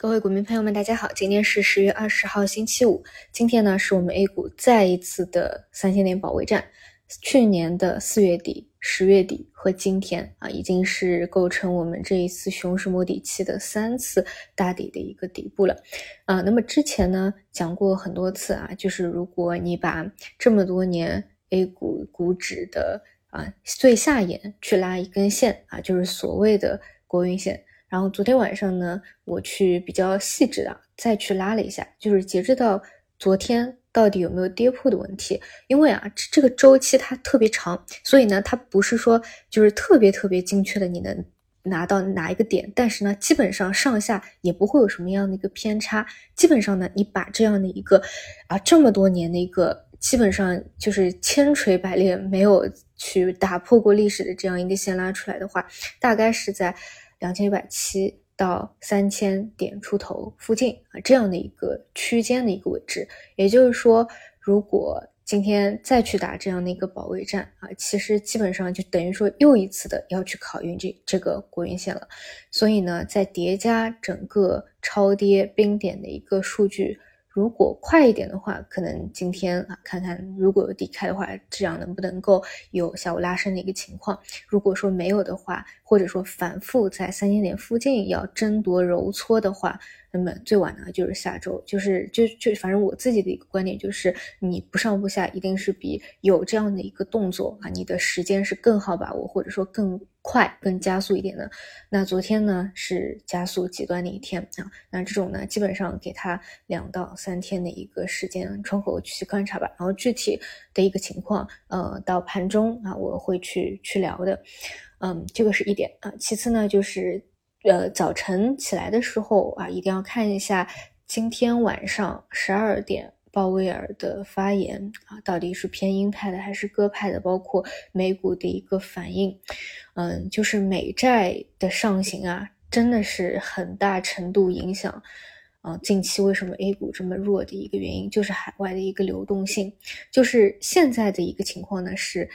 各位股民朋友们，大家好，今天是十月二十号，星期五。今天呢，是我们 A 股再一次的三千点保卫战。去年的四月底、十月底和今天啊，已经是构成我们这一次熊市摸底期的三次大底的一个底部了。啊，那么之前呢讲过很多次啊，就是如果你把这么多年 A 股股指的啊最下沿去拉一根线啊，就是所谓的国运线。然后昨天晚上呢，我去比较细致的再去拉了一下，就是截止到昨天到底有没有跌破的问题。因为啊，这个周期它特别长，所以呢，它不是说就是特别特别精确的你能拿到哪一个点，但是呢，基本上上下也不会有什么样的一个偏差。基本上呢，你把这样的一个啊这么多年的一个基本上就是千锤百炼没有去打破过历史的这样一个线拉出来的话，大概是在。两千一百七到三千点出头附近啊，这样的一个区间的一个位置，也就是说，如果今天再去打这样的一个保卫战啊，其实基本上就等于说又一次的要去考验这这个国运线了。所以呢，在叠加整个超跌冰点的一个数据。如果快一点的话，可能今天啊，看看如果有低开的话，这样能不能够有下午拉升的一个情况？如果说没有的话，或者说反复在三千点附近要争夺揉搓的话。那么最晚呢，就是下周，就是就就反正我自己的一个观点就是，你不上不下，一定是比有这样的一个动作啊，你的时间是更好把握，或者说更快、更加速一点的。那昨天呢是加速极端的一天啊，那这种呢基本上给他两到三天的一个时间窗口去观察吧。然后具体的一个情况，呃，到盘中啊我会去去聊的，嗯，这个是一点啊。其次呢就是。呃，早晨起来的时候啊，一定要看一下今天晚上十二点鲍威尔的发言啊，到底是偏鹰派的还是鸽派的，包括美股的一个反应。嗯，就是美债的上行啊，真的是很大程度影响啊，近期为什么 A 股这么弱的一个原因，就是海外的一个流动性。就是现在的一个情况呢，是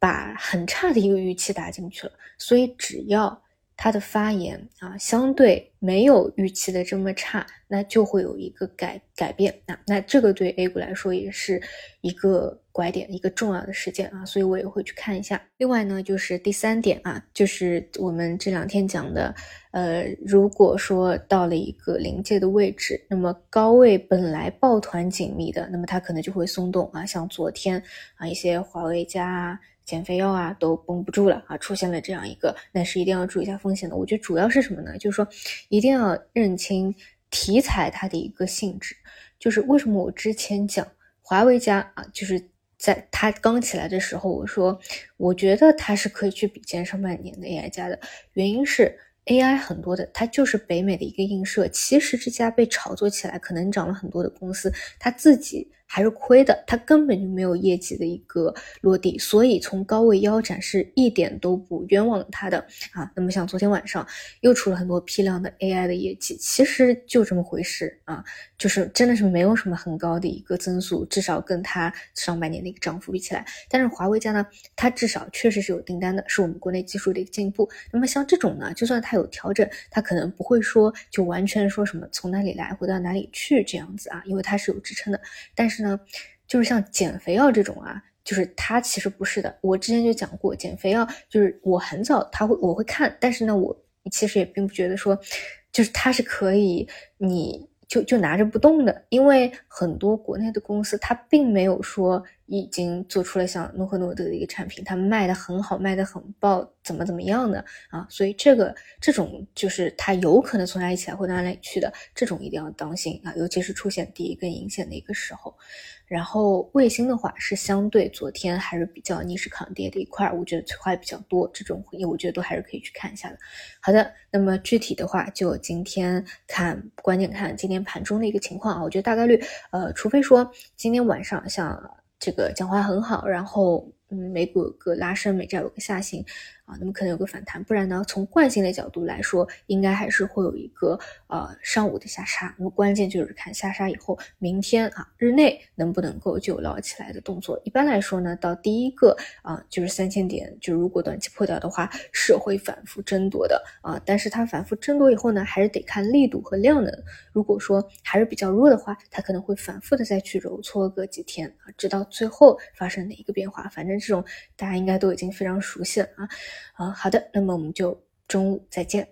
把很差的一个预期打进去了，所以只要。他的发言啊，相对没有预期的这么差，那就会有一个改改变啊。那这个对 A 股来说也是一个拐点，一个重要的事件啊，所以我也会去看一下。另外呢，就是第三点啊，就是我们这两天讲的，呃，如果说到了一个临界的位置，那么高位本来抱团紧密的，那么它可能就会松动啊，像昨天啊，一些华为加。减肥药啊都绷不住了啊，出现了这样一个，那是一定要注意一下风险的。我觉得主要是什么呢？就是说一定要认清题材它的一个性质。就是为什么我之前讲华为家啊，就是在他刚起来的时候，我说我觉得他是可以去比肩上半年的 AI 家的原因是 AI 很多的，它就是北美的一个映射。其实这家被炒作起来，可能涨了很多的公司，他自己。还是亏的，它根本就没有业绩的一个落地，所以从高位腰斩是一点都不冤枉它的啊。那么像昨天晚上又出了很多批量的 AI 的业绩，其实就这么回事啊，就是真的是没有什么很高的一个增速，至少跟它上半年的一个涨幅比起来。但是华为家呢，它至少确实是有订单的，是我们国内技术的一个进步。那么像这种呢，就算它有调整，它可能不会说就完全说什么从哪里来回到哪里去这样子啊，因为它是有支撑的，但是。呢，就是像减肥药这种啊，就是它其实不是的。我之前就讲过，减肥药就是我很早他会我会看，但是呢，我其实也并不觉得说，就是它是可以你就就拿着不动的，因为很多国内的公司它并没有说。已经做出了像诺和诺德的一个产品，它卖的很好，卖的很爆，怎么怎么样的啊？所以这个这种就是它有可能从哪里起来或哪里去的，这种一定要当心啊，尤其是出现第一根阴线的一个时候。然后卫星的话是相对昨天还是比较逆势抗跌的一块，我觉得催化也比较多，这种我觉得都还是可以去看一下的。好的，那么具体的话就今天看，关键看今天盘中的一个情况啊，我觉得大概率，呃，除非说今天晚上像。这个讲话很好，然后嗯，美股有个拉升，美债有个下行，啊，那么可能有个反弹，不然呢，从惯性的角度来说，应该还是会有一个呃上午的下杀。那么关键就是看下杀以后，明天啊日内能不能够就捞起来的动作。一般来说呢，到第一个啊就是三千点，就如果短期破掉的话，是会反复争夺的啊。但是它反复争夺以后呢，还是得看力度和量能。如果说还是比较弱的话，它可能会反复的再去揉搓个几天啊，直到最后发生哪一个变化。反正这种大家应该都已经非常熟悉了啊。好，好的，那么我们就中午再见。